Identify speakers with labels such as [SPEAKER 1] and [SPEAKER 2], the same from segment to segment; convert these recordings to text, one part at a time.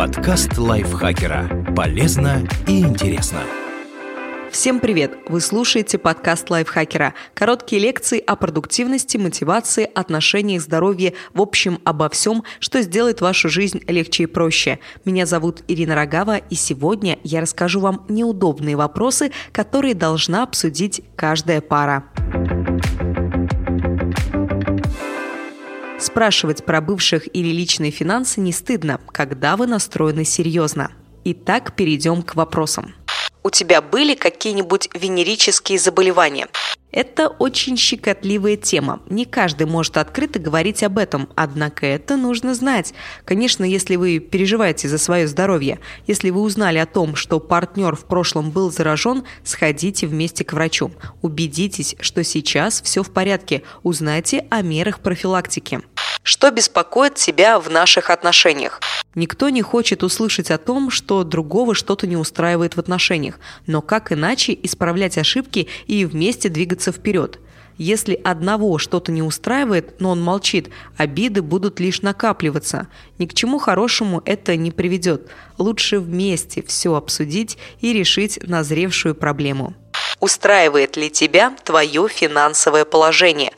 [SPEAKER 1] Подкаст лайфхакера. Полезно и интересно.
[SPEAKER 2] Всем привет! Вы слушаете подкаст лайфхакера. Короткие лекции о продуктивности, мотивации, отношениях, здоровье, в общем, обо всем, что сделает вашу жизнь легче и проще. Меня зовут Ирина Рогава, и сегодня я расскажу вам неудобные вопросы, которые должна обсудить каждая пара. Спрашивать про бывших или личные финансы не стыдно, когда вы настроены серьезно. Итак, перейдем к вопросам. У тебя были какие-нибудь венерические заболевания? Это очень щекотливая тема. Не каждый может открыто говорить об этом, однако это нужно знать. Конечно, если вы переживаете за свое здоровье, если вы узнали о том, что партнер в прошлом был заражен, сходите вместе к врачу. Убедитесь, что сейчас все в порядке. Узнайте о мерах профилактики. Что беспокоит тебя в наших отношениях? Никто не хочет услышать о том, что другого что-то не устраивает в отношениях, но как иначе исправлять ошибки и вместе двигаться вперед? Если одного что-то не устраивает, но он молчит, обиды будут лишь накапливаться. Ни к чему хорошему это не приведет. Лучше вместе все обсудить и решить назревшую проблему. Устраивает ли тебя твое финансовое положение?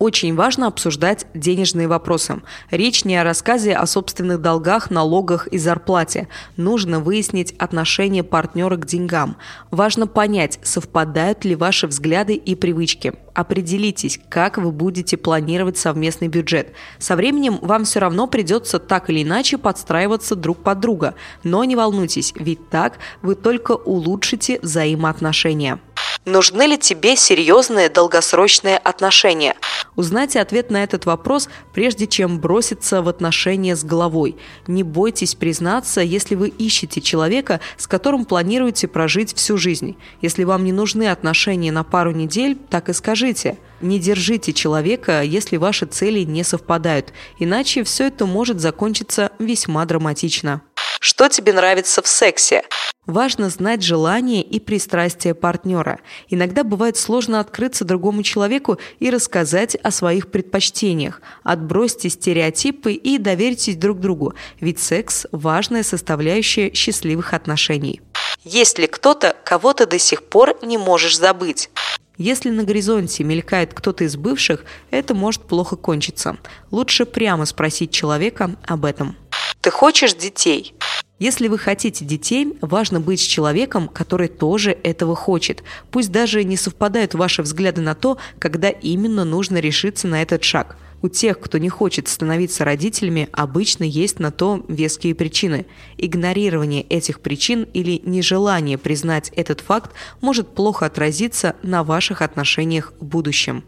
[SPEAKER 2] Очень важно обсуждать денежные вопросы. Речь не о рассказе о собственных долгах, налогах и зарплате. Нужно выяснить отношение партнера к деньгам. Важно понять, совпадают ли ваши взгляды и привычки. Определитесь, как вы будете планировать совместный бюджет. Со временем вам все равно придется так или иначе подстраиваться друг под друга. Но не волнуйтесь, ведь так вы только улучшите взаимоотношения. Нужны ли тебе серьезные долгосрочные отношения? Узнайте ответ на этот вопрос, прежде чем броситься в отношения с головой. Не бойтесь признаться, если вы ищете человека, с которым планируете прожить всю жизнь. Если вам не нужны отношения на пару недель, так и скажите. Не держите человека, если ваши цели не совпадают, иначе все это может закончиться весьма драматично. Что тебе нравится в сексе? Важно знать желания и пристрастия партнера. Иногда бывает сложно открыться другому человеку и рассказать о своих предпочтениях. Отбросьте стереотипы и доверьтесь друг другу, ведь секс – важная составляющая счастливых отношений. Есть ли кто-то, кого ты до сих пор не можешь забыть? Если на горизонте мелькает кто-то из бывших, это может плохо кончиться. Лучше прямо спросить человека об этом. Ты хочешь детей? Если вы хотите детей, важно быть с человеком, который тоже этого хочет. Пусть даже не совпадают ваши взгляды на то, когда именно нужно решиться на этот шаг. У тех, кто не хочет становиться родителями, обычно есть на то веские причины. Игнорирование этих причин или нежелание признать этот факт может плохо отразиться на ваших отношениях в будущем.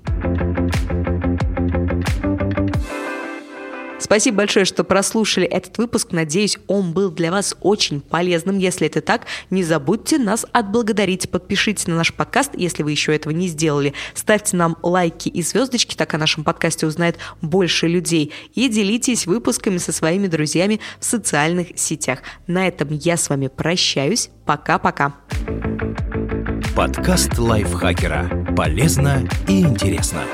[SPEAKER 2] Спасибо большое, что прослушали этот выпуск. Надеюсь, он был для вас очень полезным. Если это так, не забудьте нас отблагодарить. Подпишитесь на наш подкаст, если вы еще этого не сделали. Ставьте нам лайки и звездочки, так о нашем подкасте узнает больше людей. И делитесь выпусками со своими друзьями в социальных сетях. На этом я с вами прощаюсь. Пока-пока.
[SPEAKER 1] Подкаст лайфхакера. Полезно и интересно.